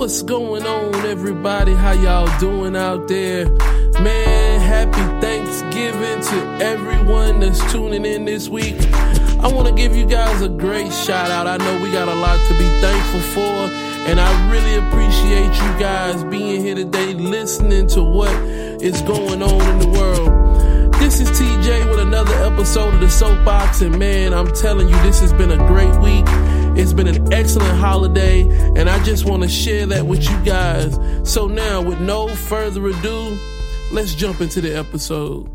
What's going on, everybody? How y'all doing out there? Man, happy Thanksgiving to everyone that's tuning in this week. I want to give you guys a great shout out. I know we got a lot to be thankful for, and I really appreciate you guys being here today, listening to what is going on in the world. This is TJ with another episode of the Soapbox, and man, I'm telling you, this has been a great week. It's been an excellent holiday, and I just want to share that with you guys. So, now, with no further ado, let's jump into the episode.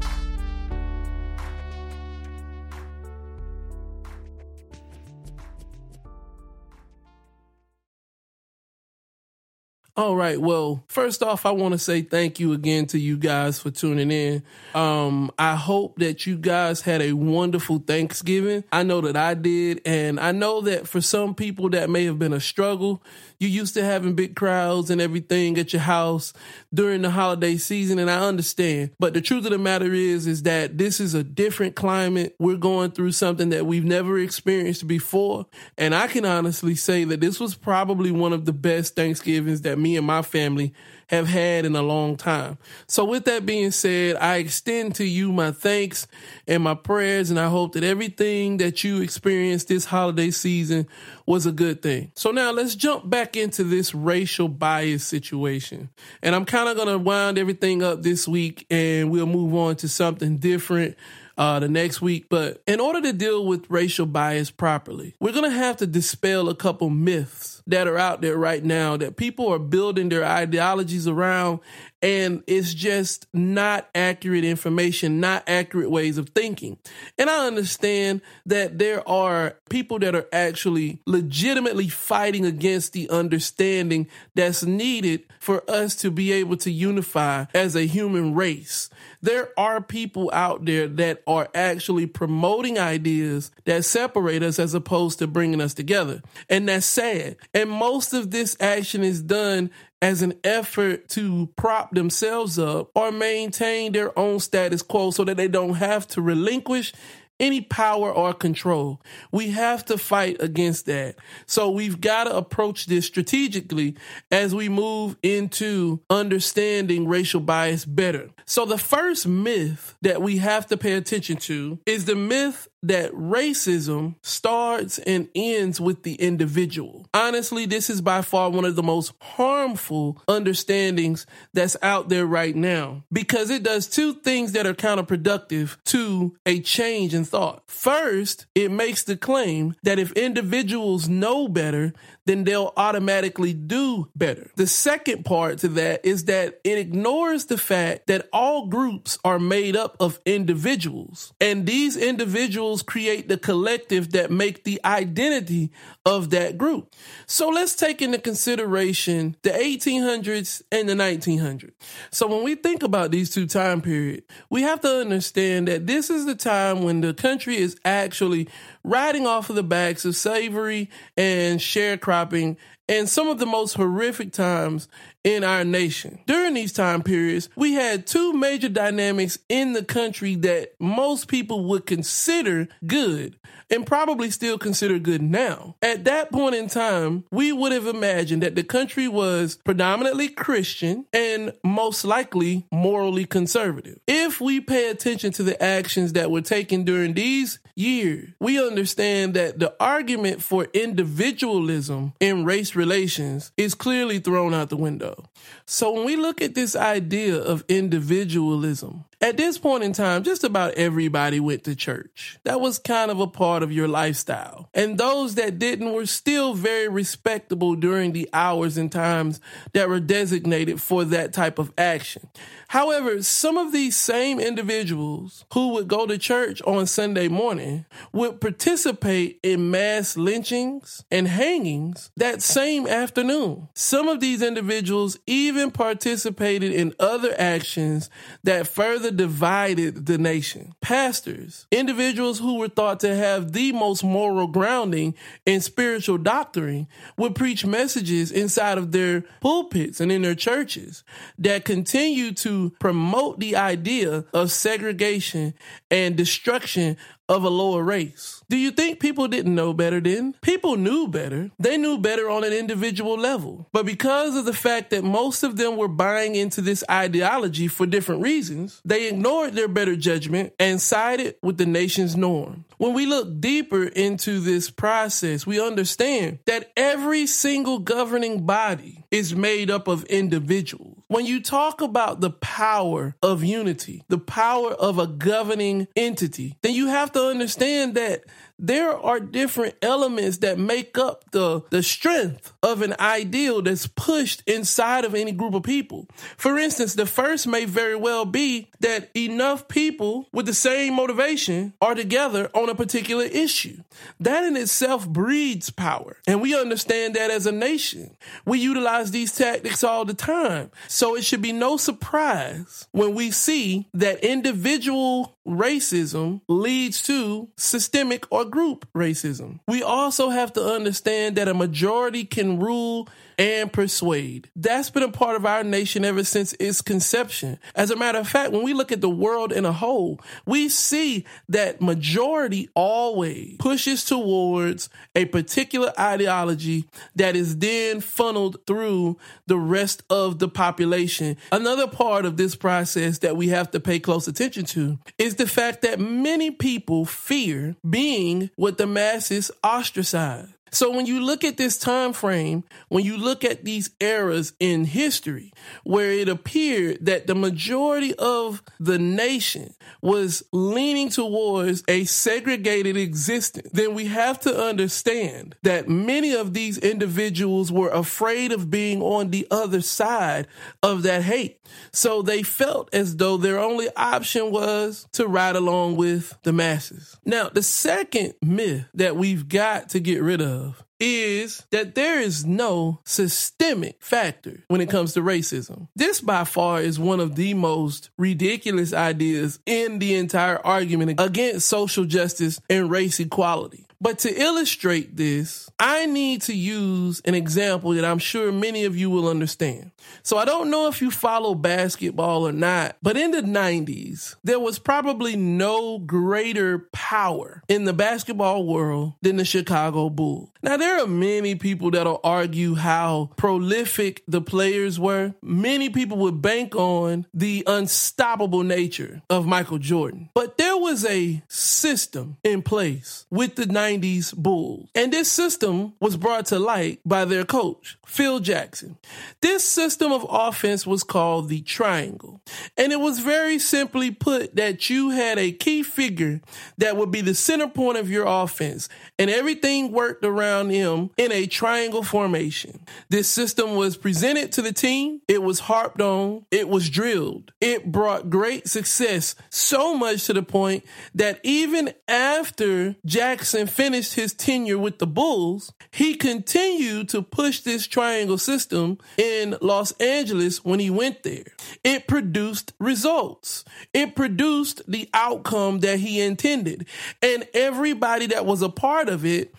All right. Well, first off, I want to say thank you again to you guys for tuning in. Um, I hope that you guys had a wonderful Thanksgiving. I know that I did. And I know that for some people that may have been a struggle, you used to having big crowds and everything at your house during the holiday season. And I understand. But the truth of the matter is, is that this is a different climate. We're going through something that we've never experienced before. And I can honestly say that this was probably one of the best Thanksgivings that me and my family have had in a long time. So, with that being said, I extend to you my thanks and my prayers, and I hope that everything that you experienced this holiday season was a good thing. So, now let's jump back into this racial bias situation. And I'm kind of going to wind everything up this week, and we'll move on to something different uh, the next week. But in order to deal with racial bias properly, we're going to have to dispel a couple myths that are out there right now that people are building their ideologies around. And it's just not accurate information, not accurate ways of thinking. And I understand that there are people that are actually legitimately fighting against the understanding that's needed for us to be able to unify as a human race there are people out there that are actually promoting ideas that separate us as opposed to bringing us together. And that's sad. And most of this action is done as an effort to prop themselves up or maintain their own status quo so that they don't have to relinquish any power or control. We have to fight against that. So we've got to approach this strategically as we move into understanding racial bias better. So the first myth that we have to pay attention to is the myth that racism starts and ends with the individual. Honestly, this is by far one of the most harmful understandings that's out there right now because it does two things that are counterproductive to a change in thought. First, it makes the claim that if individuals know better, then they'll automatically do better. The second part to that is that it ignores the fact that all groups are made up of individuals, and these individuals create the collective that make the identity of that group. So let's take into consideration the 1800s and the 1900s. So when we think about these two time periods, we have to understand that this is the time when the country is actually riding off of the backs of slavery and sharecropping and some of the most horrific times in our nation. During these time periods, we had two major dynamics in the country that most people would consider good and probably still consider good now. At that point in time, we would have imagined that the country was predominantly Christian and most likely morally conservative. If we pay attention to the actions that were taken during these years, we understand that the argument for individualism in race relations is clearly thrown out the window. So when we look at this idea of individualism, at this point in time, just about everybody went to church. That was kind of a part of your lifestyle. And those that didn't were still very respectable during the hours and times that were designated for that type of action. However, some of these same individuals who would go to church on Sunday morning would participate in mass lynchings and hangings that same afternoon. Some of these individuals even participated in other actions that further divided the nation. Pastors, individuals who were thought to have the most moral grounding in spiritual doctrine, would preach messages inside of their pulpits and in their churches that continue to promote the idea of segregation and destruction of a lower race. Do you think people didn't know better then? People knew better. They knew better on an individual level. But because of the fact that most of them were buying into this ideology for different reasons, they ignored their better judgment and sided with the nation's norm. When we look deeper into this process, we understand that every single governing body is made up of individuals. When you talk about the power of unity, the power of a governing entity, then you have to understand that there are different elements that make up the, the strength of an ideal that's pushed inside of any group of people. For instance, the first may very well be that enough people with the same motivation are together on a particular issue. That in itself breeds power. And we understand that as a nation. We utilize these tactics all the time. So it should be no surprise when we see that individual racism leads to systemic or group racism. We also have to understand that a majority can rule and persuade. That's been a part of our nation ever since its conception. As a matter of fact, when we look at the world in a whole, we see that majority always pushes towards a particular ideology that is then funneled through the rest of the population. Another part of this process that we have to pay close attention to is the fact that many people fear being what the masses ostracize. So when you look at this time frame, when you look at these eras in history where it appeared that the majority of the nation was leaning towards a segregated existence, then we have to understand that many of these individuals were afraid of being on the other side of that hate. So they felt as though their only option was to ride along with the masses. Now, the second myth that we've got to get rid of is that there is no systemic factor when it comes to racism. This by far is one of the most ridiculous ideas in the entire argument against social justice and race equality. But to illustrate this, I need to use an example that I'm sure many of you will understand. So I don't know if you follow basketball or not, but in the 90s, there was probably no greater power in the basketball world than the Chicago Bulls. Now, there are many people that'll argue how prolific the players were. Many people would bank on the unstoppable nature of Michael Jordan. But there was a system in place with the 90s Bulls. And this system was brought to light by their coach, Phil Jackson. This system of offense was called the triangle. And it was very simply put that you had a key figure that would be the center point of your offense, and everything worked around him in a triangle formation. This system was presented to the team, it was harped on, it was drilled. It brought great success, so much to the point that even after Jackson finished his tenure with the Bulls, he continued to push this triangle system in Los Angeles when he went there. It produced results. It produced the outcome that he intended. And everybody that was a part of it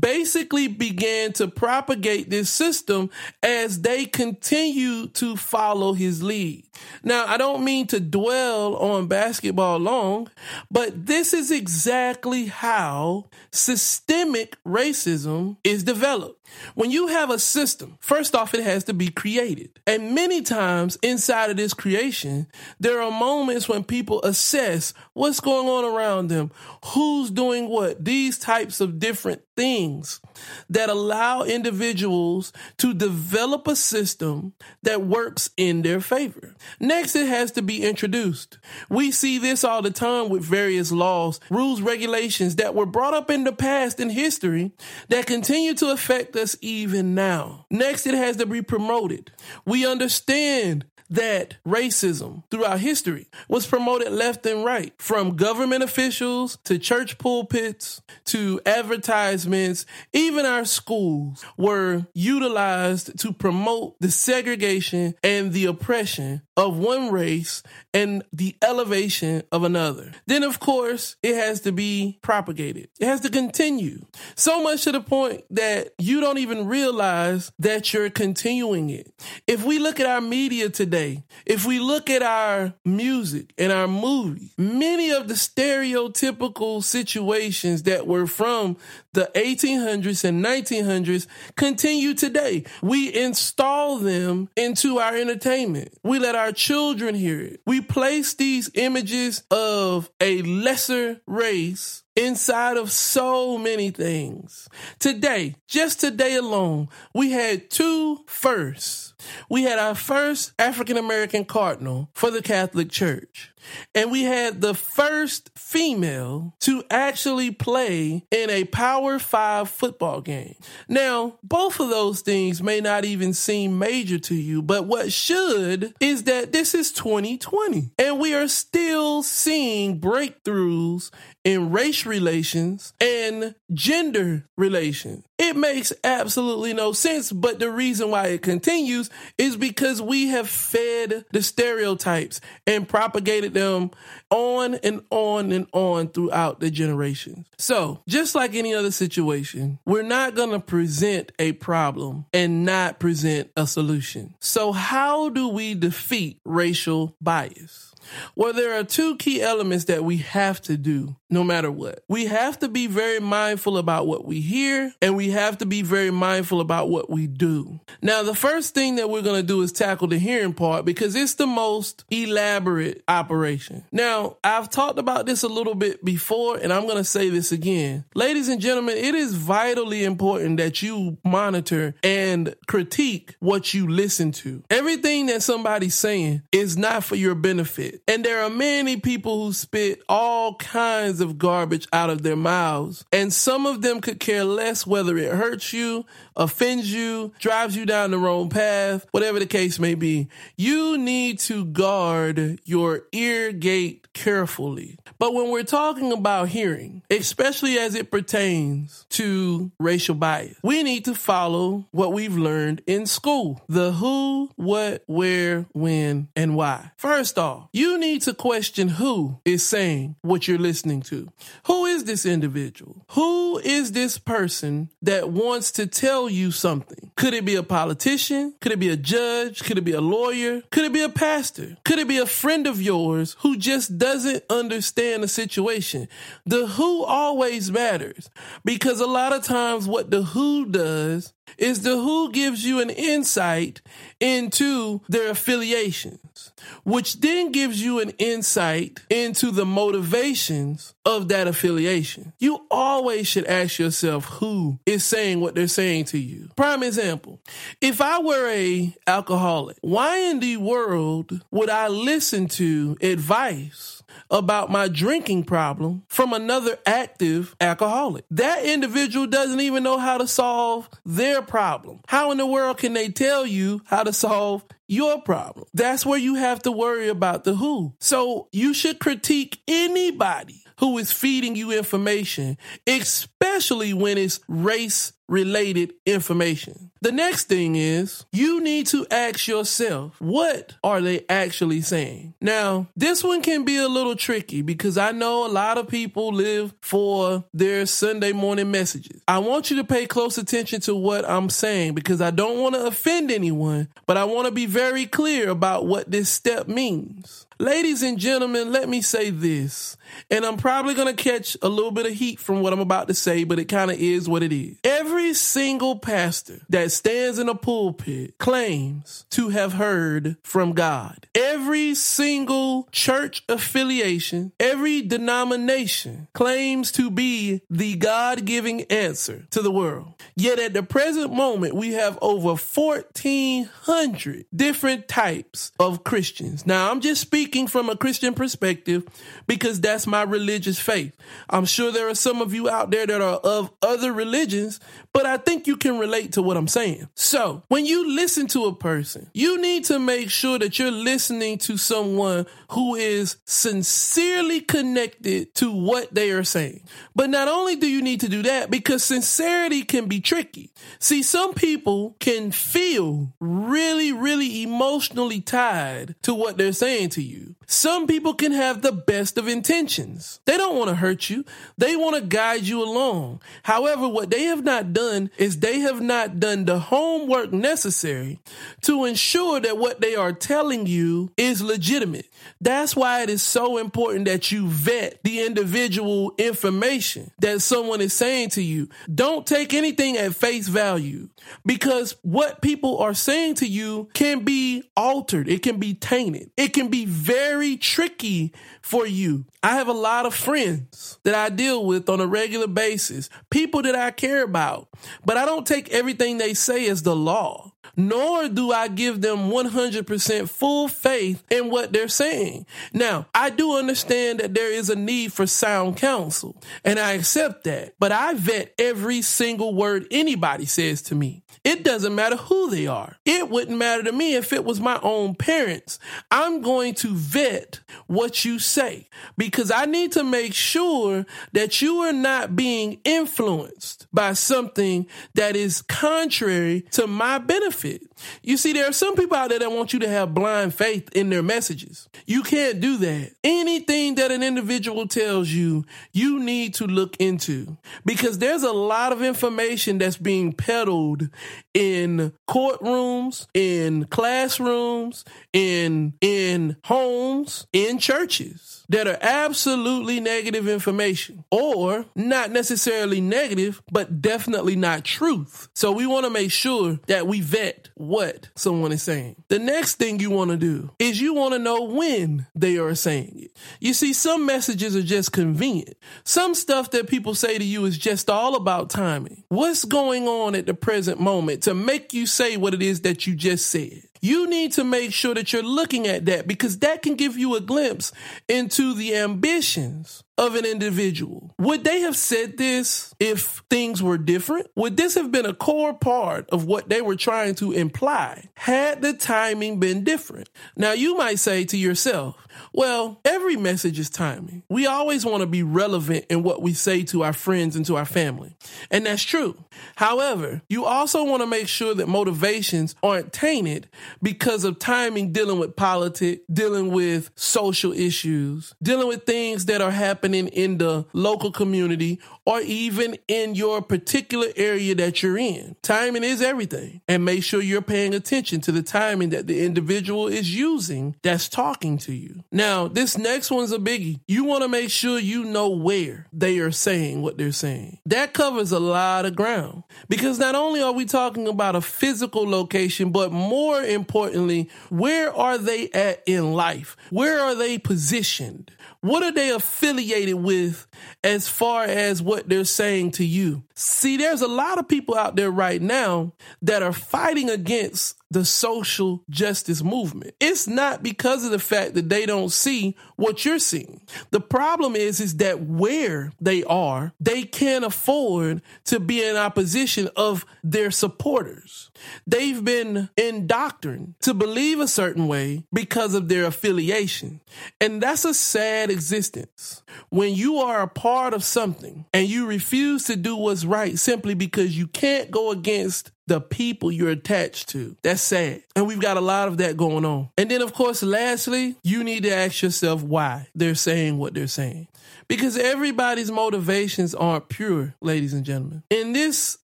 basically began to propagate this system as they continue to follow his lead. Now, I don't mean to dwell on basketball long, but this is exactly how systemic racism is developed. When you have a system, first off, it has to be created. And many times inside of this creation, there are moments when people assess what's going on around them, who's doing what, these types of different things that allow individuals to develop a system that works in their favor. Next, it has to be introduced. We see this all the time with various laws, rules, regulations that were brought up in the past in history that continue to affect us even now. Next, it has to be promoted. We understand that racism throughout history was promoted left and right, from government officials to church pulpits to advertisements. Even our schools were utilized to promote the segregation and the oppression of one race and the elevation of another. Then, of course, it has to be propagated. It has to continue. So much to the point that you don't even realize that you're continuing it. If we look at our media today, if we look at our music and our movies, many of the stereotypical situations that were from the 1800s and 1900s continue today. We install them into our entertainment. We let our children hear it. We place these images of a lesser race inside of so many things. Today, just today alone, we had two firsts. We had our first African American cardinal for the Catholic Church. And we had the first female to actually play in a Power Five football game. Now, both of those things may not even seem major to you, but what should is that this is 2020 and we are still seeing breakthroughs in race relations and gender relations. It makes absolutely no sense, but the reason why it continues is because we have fed the stereotypes and propagated them on and on and on throughout the generations. So, just like any other situation, we're not going to present a problem and not present a solution. So, how do we defeat racial bias? Well, there are two key elements that we have to do no matter what. We have to be very mindful about what we hear and we have to be very mindful about what we do. Now, the first thing that we're going to do is tackle the hearing part because it's the most elaborate operation. Now, I've talked about this a little bit before and I'm going to say this again. Ladies and gentlemen, it is vitally important that you monitor and critique what you listen to. Everything that somebody's saying is not for your benefit. And there are many people who spit all kinds of garbage out of their mouths. And some of them could care less whether it hurts you, offends you, drives you down the wrong path, whatever the case may be. You need to guard your ear gate carefully. But when we're talking about hearing, especially as it pertains to racial bias, we need to follow what we've learned in school. The who, what, where, when, and why. First off, you need to question who is saying what you're listening to. Who is this individual? Who is this person that wants to tell you something? Could it be a politician? Could it be a judge? Could it be a lawyer? Could it be a pastor? Could it be a friend of yours who just doesn't understand the situation? The who always matters because a lot of times what the who does is the who gives you an insight into their affiliations, which then gives you an insight into the motivations of that affiliation. You always should ask yourself who is saying what they're saying to you. Prime example, if I were a alcoholic, why in the world would I listen to advice about my drinking problem from another active alcoholic. That individual doesn't even know how to solve their problem. How in the world can they tell you how to solve your problem? That's where you have to worry about the who. So you should critique anybody who is feeding you information, especially when it's race related information. The next thing is you need to ask yourself, what are they actually saying? Now, this one can be a little tricky because I know a lot of people live for their Sunday morning messages. I want you to pay close attention to what I'm saying because I don't want to offend anyone, but I want to be very clear about what this step means. Ladies and gentlemen, let me say this, and I'm probably going to catch a little bit of heat from what I'm about to say, but it kind of is what it is. Every single pastor that stands in a pulpit claims to have heard from God. Every single church affiliation, every denomination claims to be the God giving answer to the world. Yet at the present moment, we have over 1,400 different types of Christians. Now, I'm just speaking speaking from a Christian perspective because that's my religious faith. I'm sure there are some of you out there that are of other religions, but I think you can relate to what I'm saying. So when you listen to a person, you need to make sure that you're listening to someone who is sincerely connected to what they are saying. But not only do you need to do that, because sincerity can be tricky. See, some people can feel really, really emotionally tied to what they're saying to you. Some people can have the best of intentions. They don't want to hurt you. They want to guide you along. However, what they have not done is they have not done the homework necessary to ensure that what they are telling you is legitimate. That's why it is so important that you vet the individual information that someone is saying to you. Don't take anything at face value because what people are saying to you can be altered. It can be tainted. It can be very tricky for you. I have a lot of friends that I deal with on a regular basis, people that I care about, but I don't take everything they say as the law nor do I give them 100% full faith in what they're saying. Now, I do understand that there is a need for sound counsel, and I accept that, but I vet every single word anybody says to me. It doesn't matter who they are. It wouldn't matter to me if it was my own parents. I'm going to vet what you say because I need to make sure that you are not being influenced by something that is contrary to my benefit. You see, there are some people out there that want you to have blind faith in their messages. You can't do that. Anything that an individual tells you, you need to look into because there's a lot of information that's being peddled in courtrooms, in classrooms, in in homes, in churches that are absolutely negative information or not necessarily negative, but definitely not truth. So we want to make sure that we vet what someone is saying. The next thing you want to do is you want to know when they are saying it. You see, some messages are just convenient. Some stuff that people say to you is just all about timing. What's going on at the present moment to make you say what it is that you just said? You need to make sure that you're looking at that because that can give you a glimpse into the ambitions of an individual. Would they have said this if things were different? Would this have been a core part of what they were trying to imply had the timing been different? Now, you might say to yourself, well, every message is timing. We always want to be relevant in what we say to our friends and to our family. And that's true. However, you also want to make sure that motivations aren't tainted because of timing dealing with politics, dealing with social issues, dealing with things that are happening in the local community or even in your particular area that you're in. Timing is everything. And make sure you're paying attention to the timing that the individual is using that's talking to you. Now, this next one's a biggie. You want to make sure you know where they are saying what they're saying. That covers a lot of ground because not only are we talking about a physical location, but more importantly, where are they at in life? Where are they positioned? What are they affiliated with as far as what they're saying to you? See, there's a lot of people out there right now that are fighting against the social justice movement. It's not because of the fact that they don't see what you're seeing. The problem is is that where they are, they can't afford to be in opposition of their supporters. They've been indoctrined to believe a certain way because of their affiliation. And that's a sad existence. When you are part of something and you refuse to do what's right simply because you can't go against the people you're attached to. That's sad. And we've got a lot of that going on. And then, of course, lastly, you need to ask yourself why they're saying what they're saying. Because everybody's motivations aren't pure, ladies and gentlemen. In this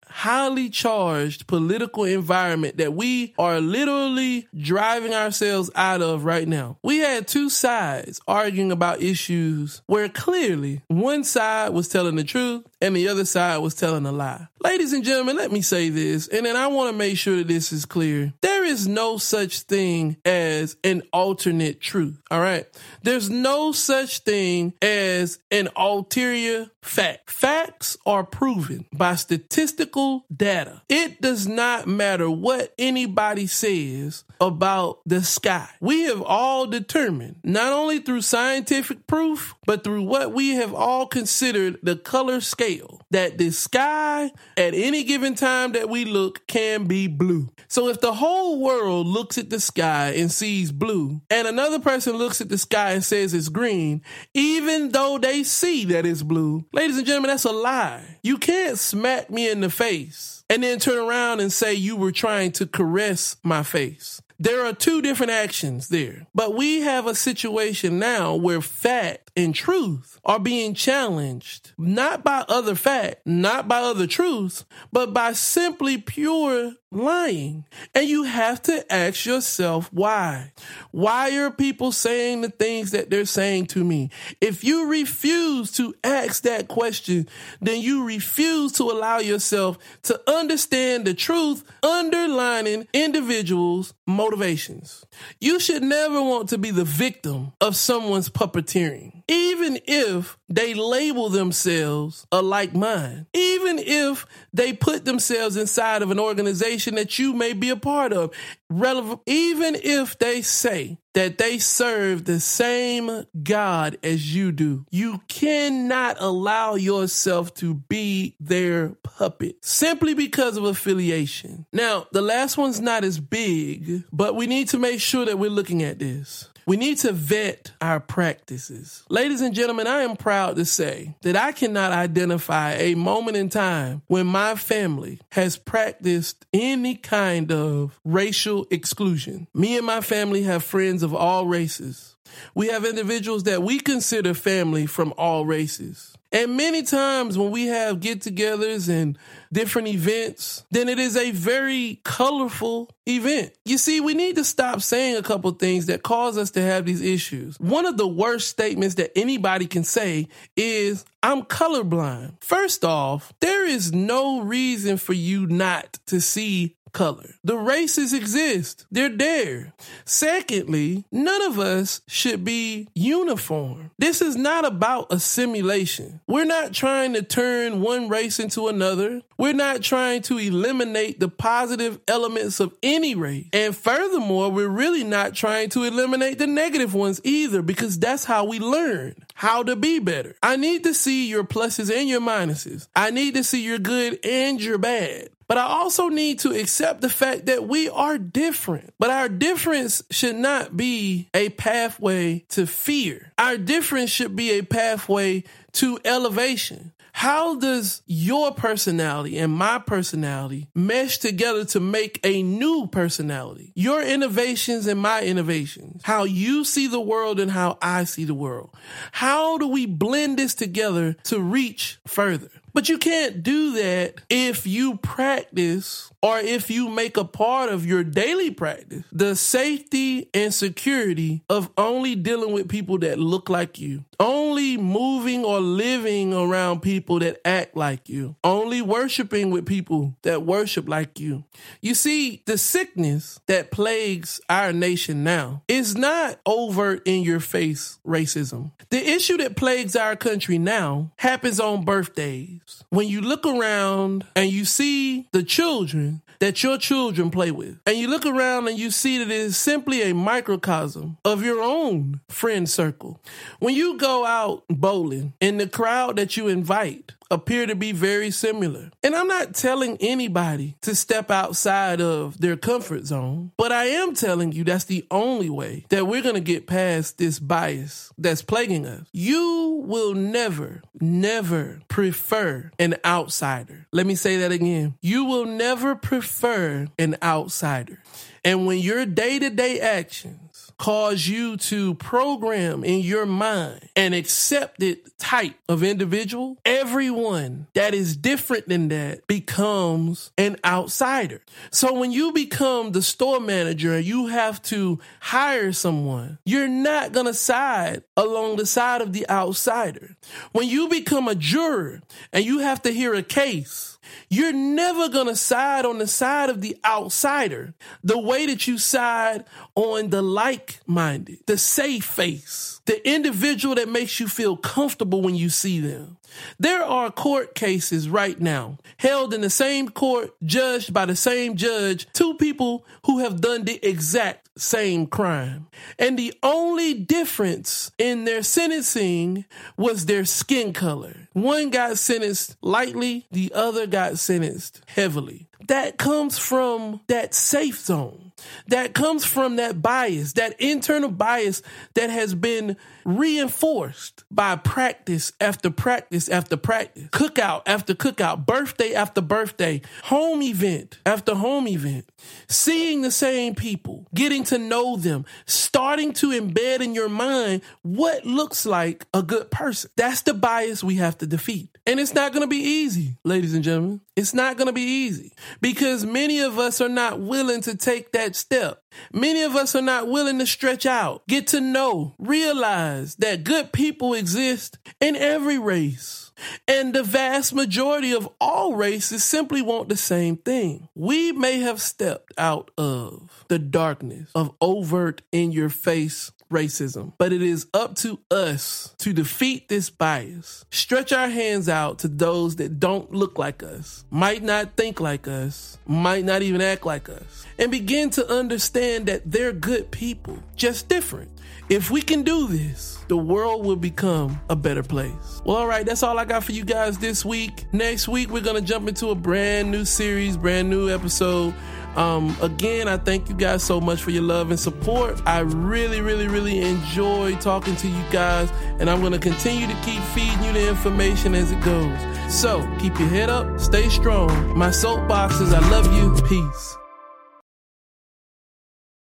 highly charged political environment that we are literally driving ourselves out of right now. We had two sides arguing about issues where clearly one side was telling the truth and the other side was telling a lie. Ladies and gentlemen, let me say this, and then I want to make sure that this is clear. There is no such thing as an alternate truth, all right? There's no such thing as an ulterior fact. Facts are proven by statistical data. It does not matter what anybody says about the sky. We have all determined, not only through scientific proof, but through what we have all considered the color scale, that the sky at any given time that we look can be blue. So if the whole world looks at the sky and sees blue, and another person looks at the sky and says it's green, even though they see that it's blue, ladies and gentlemen, that's a lie. You can't smack me in the face and then turn around and say you were trying to caress my face. There are two different actions there. But we have a situation now where fact and truth are being challenged, not by other fact, not by other truths, but by simply pure lying. And you have to ask yourself why. Why are people saying the things that they're saying to me? If you refuse to ask that question, then you refuse to allow yourself to understand the truth underlining individuals' motivations. You should never want to be the victim of someone's puppeteering, even if they label themselves a like mind, even if they put themselves inside of an organization that you may be a part of, relevant, even if they say that they serve the same God as you do. You cannot allow yourself to be their puppet simply because of affiliation. Now, the last one's not as big, but we need to make sure that we're looking at this. We need to vet our practices. Ladies and gentlemen, I am proud to say that I cannot identify a moment in time when my family has practiced any kind of racial exclusion. Me and my family have friends of all races. We have individuals that we consider family from all races. And many times when we have get togethers and different events, then it is a very colorful event. You see, we need to stop saying a couple things that cause us to have these issues. One of the worst statements that anybody can say is, I'm colorblind. First off, there is no reason for you not to see color. The races exist. They're there. Secondly, none of us should be uniform. This is not about assimilation. We're not trying to turn one race into another. We're not trying to eliminate the positive elements of any race. And furthermore, we're really not trying to eliminate the negative ones either because that's how we learn how to be better. I need to see your pluses and your minuses. I need to see your good and your bad. But I also need to accept the fact that we are different. But our difference should not be a pathway to fear. Our difference should be a pathway to elevation. How does your personality and my personality mesh together to make a new personality? Your innovations and my innovations. How you see the world and how I see the world. How do we blend this together to reach further? But you can't do that if you practice or if you make a part of your daily practice the safety and security of only dealing with people that look like you, only moving or living around people that act like you, only worshiping with people that worship like you. You see, the sickness that plagues our nation now is not overt in your face racism. The issue that plagues our country now happens on birthdays. When you look around and you see the children that your children play with, and you look around and you see that it is simply a microcosm of your own friend circle. When you go out bowling in the crowd that you invite, appear to be very similar. And I'm not telling anybody to step outside of their comfort zone, but I am telling you that's the only way that we're going to get past this bias that's plaguing us. You will never, never prefer an outsider. Let me say that again. You will never prefer an outsider. And when your day to day actions cause you to program in your mind an accepted type of individual, everyone that is different than that becomes an outsider. So when you become the store manager and you have to hire someone, you're not going to side along the side of the outsider. When you become a juror and you have to hear a case, you're never going to side on the side of the outsider the way that you side on the like minded, the safe face the individual that makes you feel comfortable when you see them. There are court cases right now held in the same court, judged by the same judge, two people who have done the exact same crime. And the only difference in their sentencing was their skin color. One got sentenced lightly, the other got sentenced heavily. That comes from that safe zone that comes from that bias, that internal bias that has been reinforced by practice after practice after practice, cookout after cookout, birthday after birthday, home event after home event, seeing the same people, getting to know them, starting to embed in your mind what looks like a good person. That's the bias we have to defeat. And it's not going to be easy, ladies and gentlemen. It's not going to be easy because many of us are not willing to take that step. Many of us are not willing to stretch out, get to know, realize that good people exist in every race. And the vast majority of all races simply want the same thing. We may have stepped out of the darkness of overt in your face racism, but it is up to us to defeat this bias. Stretch our hands out to those that don't look like us, might not think like us, might not even act like us, and begin to understand that they're good people, just different. If we can do this, the world will become a better place. Well, all right, that's all I got for you guys this week. Next week, we're going to jump into a brand new series, brand new episode. Um, again, I thank you guys so much for your love and support. I really, really, really enjoy talking to you guys, and I'm going to continue to keep feeding you the information as it goes. So keep your head up, stay strong. My soapboxers, I love you. Peace.